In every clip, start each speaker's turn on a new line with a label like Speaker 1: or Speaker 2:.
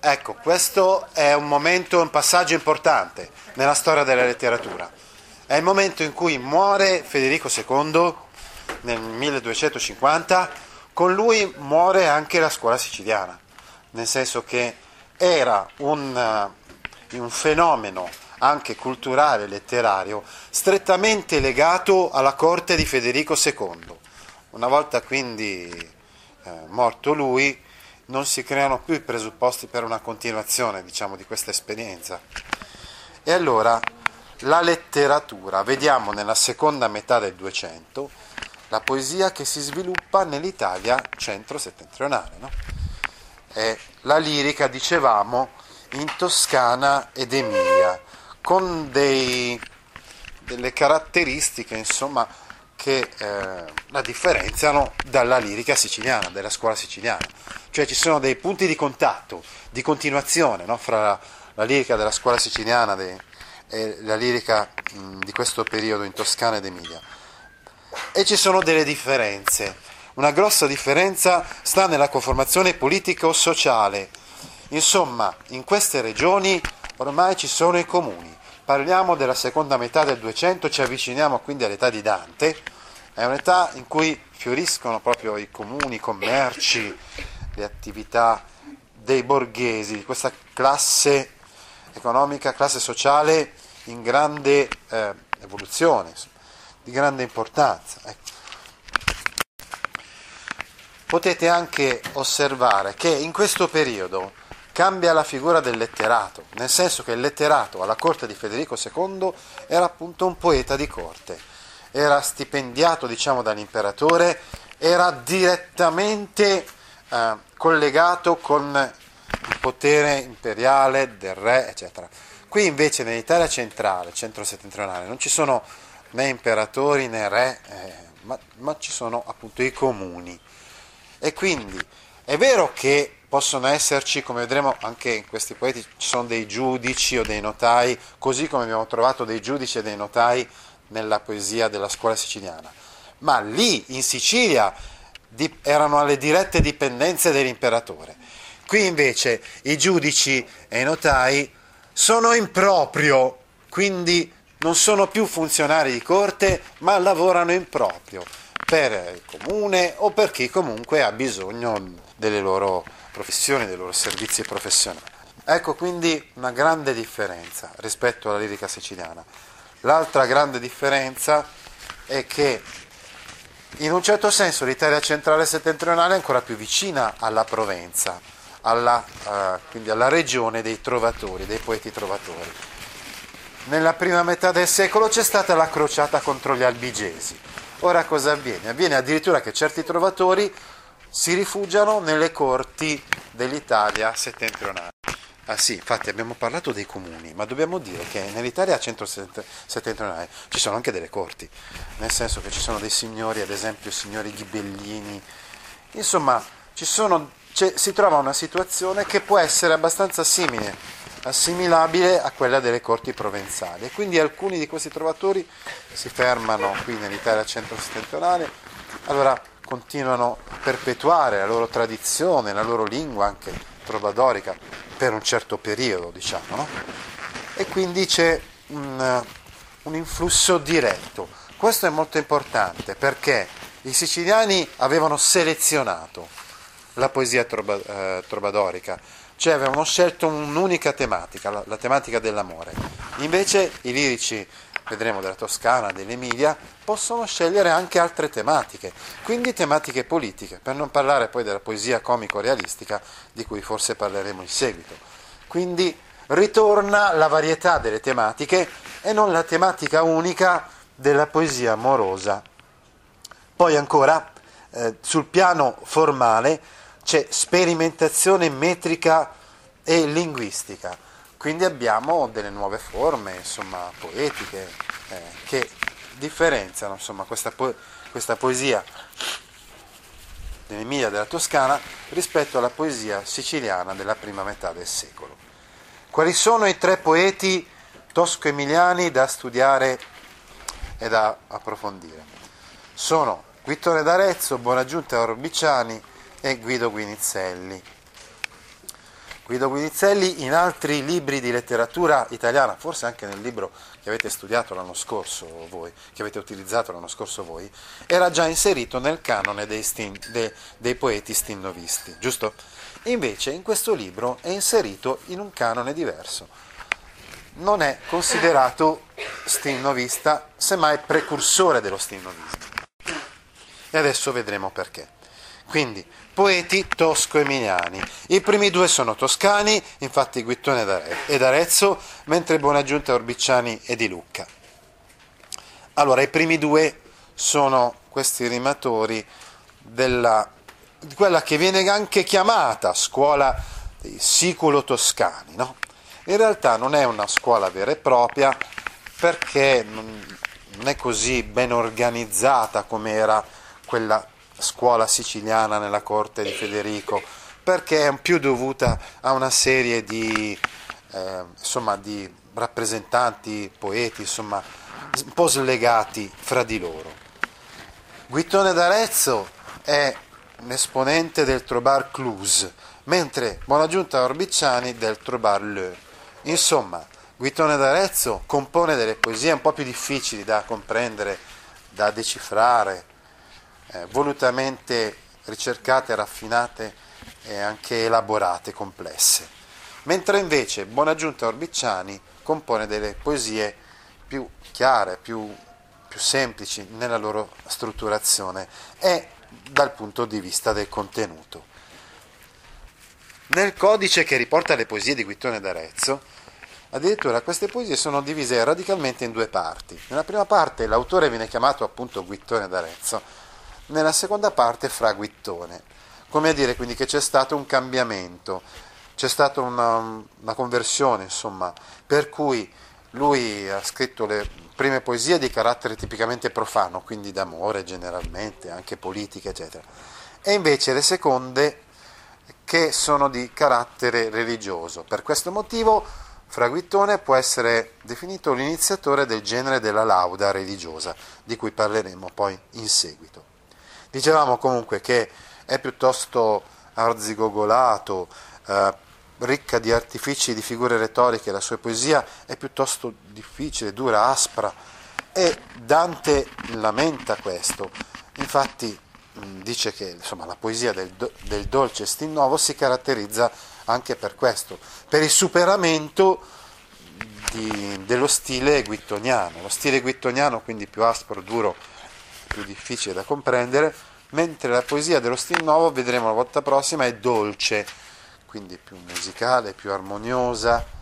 Speaker 1: Ecco, questo è un momento, un passaggio importante nella storia della letteratura. È il momento in cui muore Federico II nel 1250, con lui muore anche la scuola siciliana, nel senso che era un, uh, un fenomeno anche culturale e letterario strettamente legato alla corte di Federico II. Una volta quindi eh, morto lui, non si creano più i presupposti per una continuazione diciamo, di questa esperienza. E allora la letteratura, vediamo nella seconda metà del 200 la poesia che si sviluppa nell'Italia centro-settentrionale. No? La lirica, dicevamo, in Toscana ed Emilia, con dei, delle caratteristiche insomma, che eh, la differenziano dalla lirica siciliana, della scuola siciliana. Cioè ci sono dei punti di contatto, di continuazione no? fra la, la, lirica della scuola siciliana de, e la lirica mh, di questo periodo in Toscana ed Emilia. E ci sono delle differenze. Una grossa differenza sta nella conformazione politico-sociale. Insomma, in queste regioni ormai ci sono i comuni. Parliamo della seconda metà del 200, ci avviciniamo quindi all'età di Dante. È un'età in cui fioriscono proprio i comuni, i commerci, le attività dei borghesi, di questa classe economica, classe sociale in grande eh, evoluzione, di grande importanza. Ecco. Potete anche osservare che in questo periodo cambia la figura del letterato, nel senso che il letterato alla corte di Federico II era appunto un poeta di corte, era stipendiato diciamo dall'imperatore, era direttamente eh, collegato con il potere imperiale del re, eccetera. Qui invece nell'Italia centrale, centro-settentrionale, non ci sono né imperatori né re, eh, ma, ma ci sono appunto i comuni. E quindi è vero che possono esserci, come vedremo anche in questi poeti, ci sono dei giudici o dei notai, così come abbiamo trovato dei giudici e dei notai nella poesia della scuola siciliana. Ma lì in Sicilia erano alle dirette dipendenze dell'imperatore. Qui invece i giudici e i notai sono in proprio, quindi non sono più funzionari di corte, ma lavorano in proprio per il comune o per chi comunque ha bisogno delle loro professioni, dei loro servizi professionali. Ecco quindi una grande differenza rispetto alla lirica siciliana. L'altra grande differenza è che in un certo senso l'Italia centrale e settentrionale è ancora più vicina alla Provenza, alla, uh, quindi alla regione dei trovatori, dei poeti trovatori. Nella prima metà del secolo c'è stata la crociata contro gli albigesi Ora cosa avviene? Avviene addirittura che certi trovatori si rifugiano nelle corti dell'Italia settentrionale. Ah sì, infatti abbiamo parlato dei comuni, ma dobbiamo dire che nell'Italia centro-settentrionale ci sono anche delle corti, nel senso che ci sono dei signori, ad esempio signori ghibellini, insomma sono, si trova una situazione che può essere abbastanza simile assimilabile a quella delle corti provenzali. E quindi alcuni di questi trovatori si fermano qui nell'Italia centro-settentrionale, allora continuano a perpetuare la loro tradizione, la loro lingua anche trovadorica per un certo periodo, diciamo, no? e quindi c'è un, un influsso diretto. Questo è molto importante perché i siciliani avevano selezionato la poesia eh, trovadorica cioè avevano scelto un'unica tematica, la, la tematica dell'amore. Invece i lirici, vedremo della Toscana, dell'Emilia, possono scegliere anche altre tematiche, quindi tematiche politiche, per non parlare poi della poesia comico-realistica di cui forse parleremo in seguito. Quindi ritorna la varietà delle tematiche e non la tematica unica della poesia amorosa. Poi ancora eh, sul piano formale c'è sperimentazione metrica e linguistica, quindi abbiamo delle nuove forme insomma, poetiche eh, che differenziano insomma, questa, po- questa poesia dell'Emilia della Toscana rispetto alla poesia siciliana della prima metà del secolo. Quali sono i tre poeti tosco-emiliani da studiare e da approfondire? Sono Guittone d'Arezzo, Buonaggiunta Orbiciani e Guido Guinizelli. Guido Guinizelli in altri libri di letteratura italiana, forse anche nel libro che avete studiato l'anno scorso voi, che avete utilizzato l'anno scorso voi, era già inserito nel canone dei, stin, de, dei poeti stinnovisti, giusto? Invece in questo libro è inserito in un canone diverso. Non è considerato stinnovista, semmai precursore dello stinnovismo. E adesso vedremo perché. Quindi, poeti tosco-emiliani. I primi due sono toscani, infatti Guittone ed Arezzo, mentre Buonaggiunta Orbicciani e di Lucca. Allora, i primi due sono questi rimatori della, di quella che viene anche chiamata scuola dei siculo-toscani. No? In realtà non è una scuola vera e propria perché non è così ben organizzata come era quella scuola siciliana nella corte di Federico, perché è più dovuta a una serie di, eh, insomma, di rappresentanti, poeti, insomma, un po' slegati fra di loro. Guittone d'Arezzo è un esponente del Trobar Cluse, mentre Buonaggiunta Orbicciani del Trobar Le. Insomma, Guittone d'Arezzo compone delle poesie un po' più difficili da comprendere, da decifrare, eh, volutamente ricercate, raffinate e anche elaborate, complesse. Mentre invece Buonaggiunta Orbicciani compone delle poesie più chiare, più, più semplici nella loro strutturazione e dal punto di vista del contenuto. Nel codice che riporta le poesie di Guittone d'Arezzo, addirittura queste poesie sono divise radicalmente in due parti. Nella prima parte l'autore viene chiamato appunto Guittone d'Arezzo, nella seconda parte fra Guittone. Come a dire quindi che c'è stato un cambiamento, c'è stata una, una conversione, insomma, per cui lui ha scritto le prime poesie di carattere tipicamente profano, quindi d'amore generalmente, anche politica, eccetera, e invece le seconde che sono di carattere religioso. Per questo motivo Fra Guittone può essere definito l'iniziatore del genere della lauda religiosa, di cui parleremo poi in seguito. Dicevamo comunque che è piuttosto arzigogolato, eh, ricca di artifici di figure retoriche, la sua poesia è piuttosto difficile, dura, aspra e Dante lamenta questo. Infatti mh, dice che insomma, la poesia del, del dolce Stinnovo si caratterizza anche per questo, per il superamento di, dello stile guittoniano. Lo stile guittoniano quindi più aspro, duro, più difficile da comprendere, mentre la poesia dello stil nuovo, vedremo la volta prossima, è dolce, quindi più musicale, più armoniosa.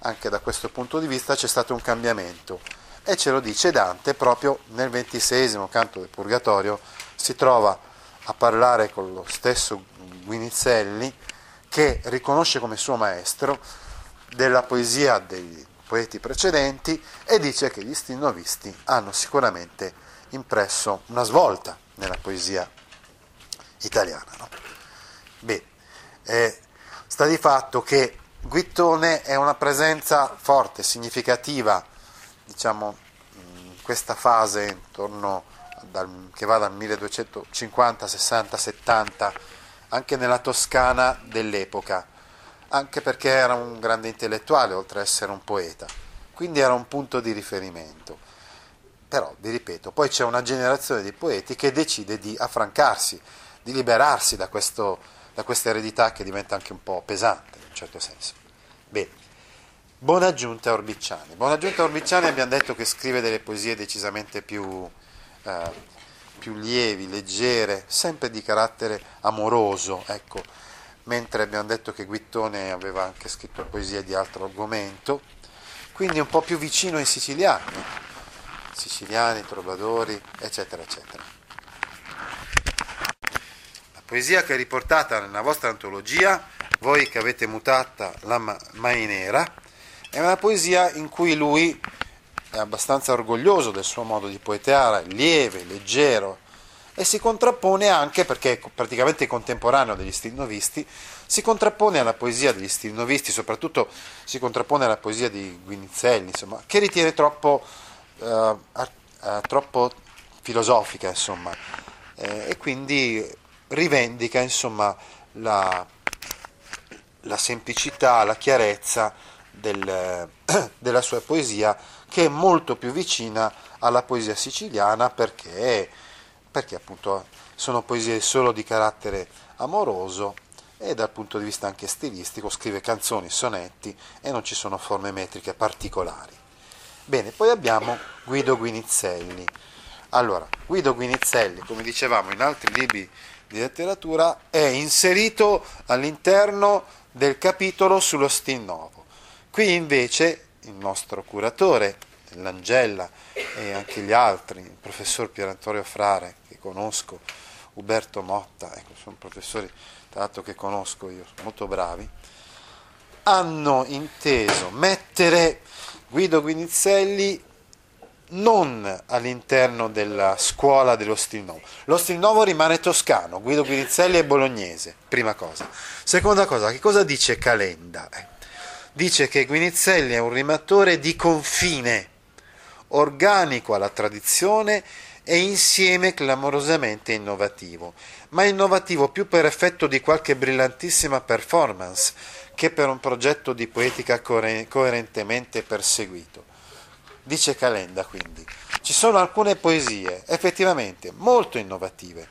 Speaker 1: Anche da questo punto di vista c'è stato un cambiamento e ce lo dice Dante proprio nel ventisesimo canto del Purgatorio, si trova a parlare con lo stesso Guinizelli che riconosce come suo maestro della poesia dei poeti precedenti e dice che gli stilnovisti hanno sicuramente impresso una svolta nella poesia italiana. No? Beh, eh, sta di fatto che Guittone è una presenza forte, significativa, diciamo, in questa fase intorno dal, che va dal 1250, 60, 70, anche nella Toscana dell'epoca, anche perché era un grande intellettuale, oltre ad essere un poeta, quindi era un punto di riferimento. Però, vi ripeto, poi c'è una generazione di poeti che decide di affrancarsi, di liberarsi da, questo, da questa eredità che diventa anche un po' pesante, in un certo senso. Bene, buona aggiunta Orbicciani. Buona aggiunta Orbicciani abbiamo detto che scrive delle poesie decisamente più, eh, più lievi, leggere, sempre di carattere amoroso, ecco, mentre abbiamo detto che Guittone aveva anche scritto poesie di altro argomento, quindi un po' più vicino ai siciliani siciliani, trovadori, eccetera, eccetera. poesia che è riportata nella vostra antologia, voi che avete mutata la Mainera, è una poesia in cui lui è abbastanza orgoglioso del suo modo di poeteare, lieve, leggero, e si contrappone anche, perché è praticamente contemporaneo degli stilnovisti, si contrappone alla poesia degli stilnovisti, soprattutto si contrappone alla poesia di Guinizelli, insomma, che ritiene troppo, uh, uh, troppo filosofica, insomma, eh, e quindi rivendica insomma, la, la, semplicità, la chiarezza del, della sua poesia, che è molto più vicina alla poesia siciliana perché, perché appunto sono poesie solo di carattere amoroso e dal punto di vista anche stilistico scrive canzoni, sonetti e non ci sono forme metriche particolari. Bene, poi abbiamo Guido Guinizelli. Allora, Guido Guinizelli, come dicevamo in altri libri di letteratura, è inserito all'interno del capitolo sullo stil novo. Qui invece il nostro curatore, l'Angella e anche gli altri, il professor Pierantonio Frare, che conosco, Uberto Motta, ecco, sono professori tra l'altro che conosco io, molto bravi, hanno inteso mettere Guido Guinizelli non all'interno della scuola dello stil nuovo. Lo stil nuovo rimane toscano, Guido Guinizelli è bolognese, prima cosa. Seconda cosa, che cosa dice Calenda? Eh, dice che Guinizelli è un rimatore di confine, organico alla tradizione e insieme clamorosamente innovativo, ma innovativo più per effetto di qualche brillantissima performance che per un progetto di poetica coerentemente perseguito. Dice Calenda quindi, ci sono alcune poesie effettivamente molto innovative.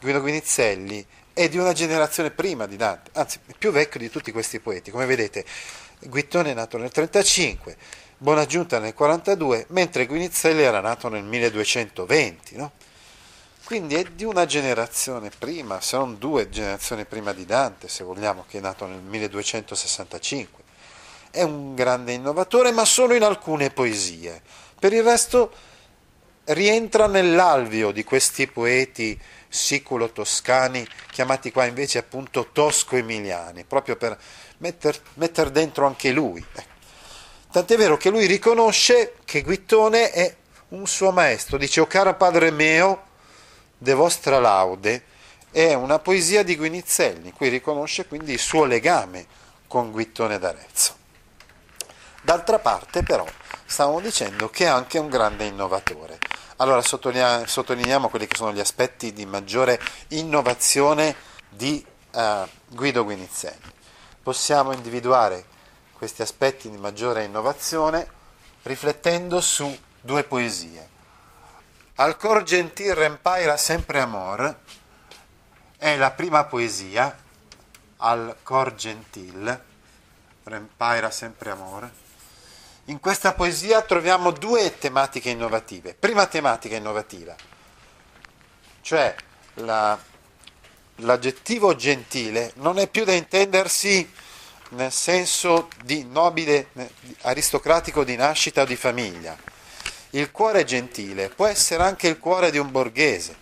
Speaker 1: Guido Guinizelli è di una generazione prima di Dante, anzi più vecchio di tutti questi poeti, come vedete Guittone è nato nel 1935, Bonaggiunta nel 1942, mentre Guinizelli era nato nel 1220. No? Quindi è di una generazione prima, se non due generazioni prima di Dante, se vogliamo, che è nato nel 1265. È un grande innovatore, ma solo in alcune poesie. Per il resto rientra nell'alveo di questi poeti siculo-toscani, chiamati qua invece appunto tosco-emiliani, proprio per metter, metter dentro anche lui. Ecco. Tant'è vero che lui riconosce che Guittone è un suo maestro, dice O cara padre mio, de vostra laude, è una poesia di Guinizelli, qui riconosce quindi il suo legame con Guittone d'Arezzo. D'altra parte però stavamo dicendo che è anche un grande innovatore. Allora sottolineiamo quelli che sono gli aspetti di maggiore innovazione di uh, Guido Guinizelli. Possiamo individuare questi aspetti di maggiore innovazione riflettendo su due poesie. Al cor gentil rempaira sempre amor è la prima poesia, Al cor gentil rempaira sempre amor. In questa poesia troviamo due tematiche innovative. Prima tematica innovativa, cioè la, l'aggettivo gentile non è più da intendersi nel senso di nobile, aristocratico di nascita o di famiglia. Il cuore gentile può essere anche il cuore di un borghese.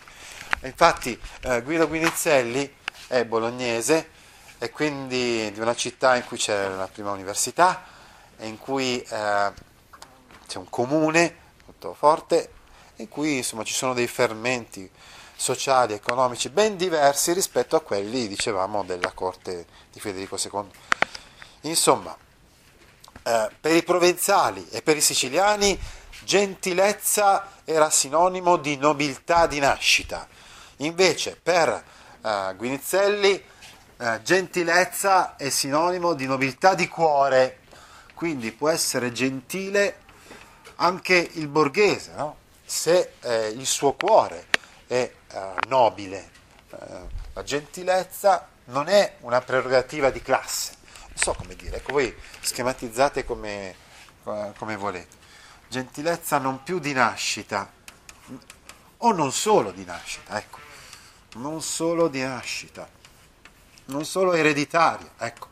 Speaker 1: Infatti eh, Guido Guinizelli è bolognese e quindi di una città in cui c'è la prima università e in cui eh, c'è un comune molto forte in cui insomma, ci sono dei fermenti sociali economici ben diversi rispetto a quelli, dicevamo, della corte di Federico II. Insomma, eh, per i provenzali e per i siciliani gentilezza era sinonimo di nobiltà di nascita, invece per eh, Guinizelli eh, gentilezza è sinonimo di nobiltà di cuore, quindi può essere gentile anche il borghese, no? se eh, il suo cuore è eh, nobile. Eh, la gentilezza non è una prerogativa di classe so come dire, ecco voi schematizzate come, come volete. Gentilezza non più di nascita, o non solo di nascita, ecco, non solo di nascita, non solo ereditaria, ecco.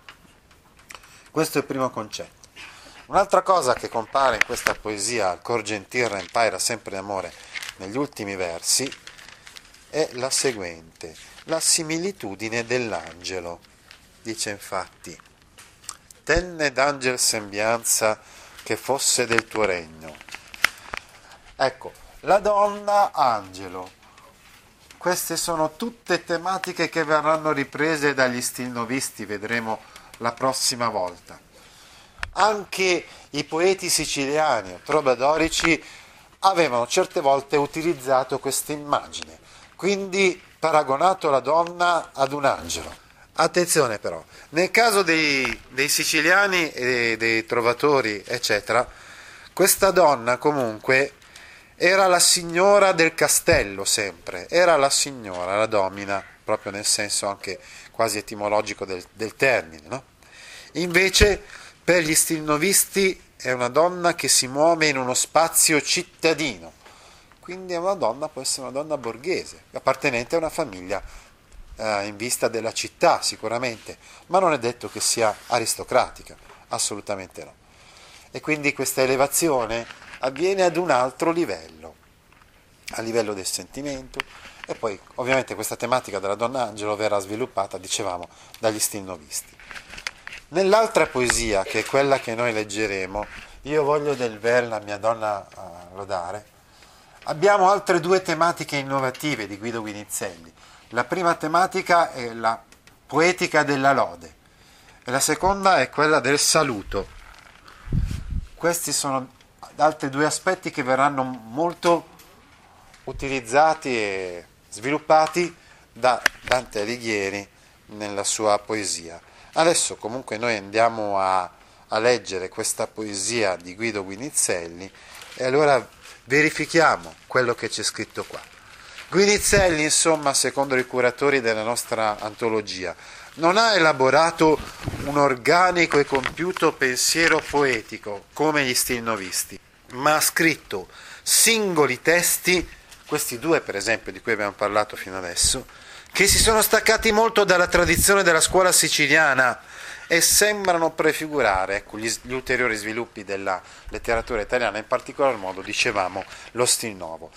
Speaker 1: Questo è il primo concetto. Un'altra cosa che compare in questa poesia, al cor gentil rempaira sempre d'amore, negli ultimi versi, è la seguente. la similitudine dell'angelo. Dice infatti, tenne d'angel sembianza che fosse del tuo regno. Ecco, la donna angelo. Queste sono tutte tematiche che verranno riprese dagli stilnovisti, vedremo la prossima volta. Anche i poeti siciliani o trobadorici avevano certe volte utilizzato questa immagine, quindi paragonato la donna ad un angelo. Attenzione però, nel caso dei, dei siciliani e dei trovatori, eccetera, questa donna comunque era la signora del castello sempre, era la signora, la domina, proprio nel senso anche quasi etimologico del, del termine. No? Invece per gli stilnovisti è una donna che si muove in uno spazio cittadino, quindi è una donna, può essere una donna borghese, appartenente a una famiglia eh, in vista della città sicuramente, ma non è detto che sia aristocratica, assolutamente no. E quindi questa elevazione avviene ad un altro livello, a livello del sentimento, e poi ovviamente questa tematica della donna angelo verrà sviluppata, dicevamo, dagli stilnovisti. Nell'altra poesia, che è quella che noi leggeremo, Io voglio del ver la mia donna a lodare, abbiamo altre due tematiche innovative di Guido Guinizelli. La prima tematica è la poetica della lode e la seconda è quella del saluto. Questi sono altri due aspetti che verranno molto utilizzati e sviluppati da Dante Alighieri nella sua poesia. Adesso comunque noi andiamo a, a leggere questa poesia di Guido Guinizelli e allora verifichiamo quello che c'è scritto qua. Guinizelli, insomma, secondo i curatori della nostra antologia, non ha elaborato un organico e compiuto pensiero poetico come gli stilnovisti, ma ha scritto singoli testi, questi due per esempio di cui abbiamo parlato fino adesso, che si sono staccati molto dalla tradizione della scuola siciliana e sembrano prefigurare ecco, gli, gli, ulteriori sviluppi della letteratura italiana, in particolar modo, dicevamo, lo stil nuovo.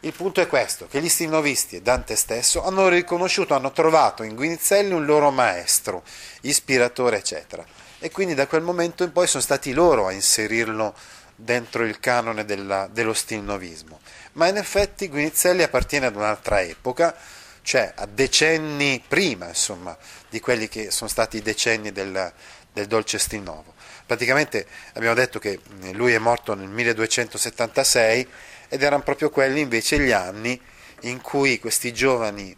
Speaker 1: Il punto è questo, che gli stilnovisti e Dante stesso hanno riconosciuto, hanno trovato in Guinizelli un loro maestro, ispiratore, eccetera. E quindi da quel momento in poi sono stati loro a inserirlo dentro il canone della, dello stilnovismo. Ma in effetti Guinizelli appartiene ad un'altra epoca, cioè a decenni prima insomma, di quelli che sono stati i decenni del, del dolce stil nuovo. Praticamente abbiamo detto che lui è morto nel 1276 ed erano proprio quelli invece gli anni in cui questi giovani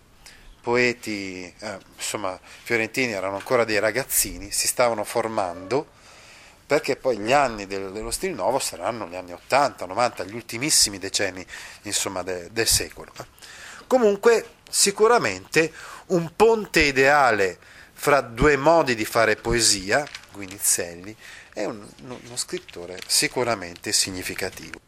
Speaker 1: poeti, eh, insomma fiorentini erano ancora dei ragazzini, si stavano formando perché poi gli anni del, dello stil nuovo saranno gli anni 80, 90, gli ultimissimi decenni insomma, de, del secolo. Comunque sicuramente un ponte ideale fra due modi di fare poesia, Guinizelli, è un, uno scrittore sicuramente significativo.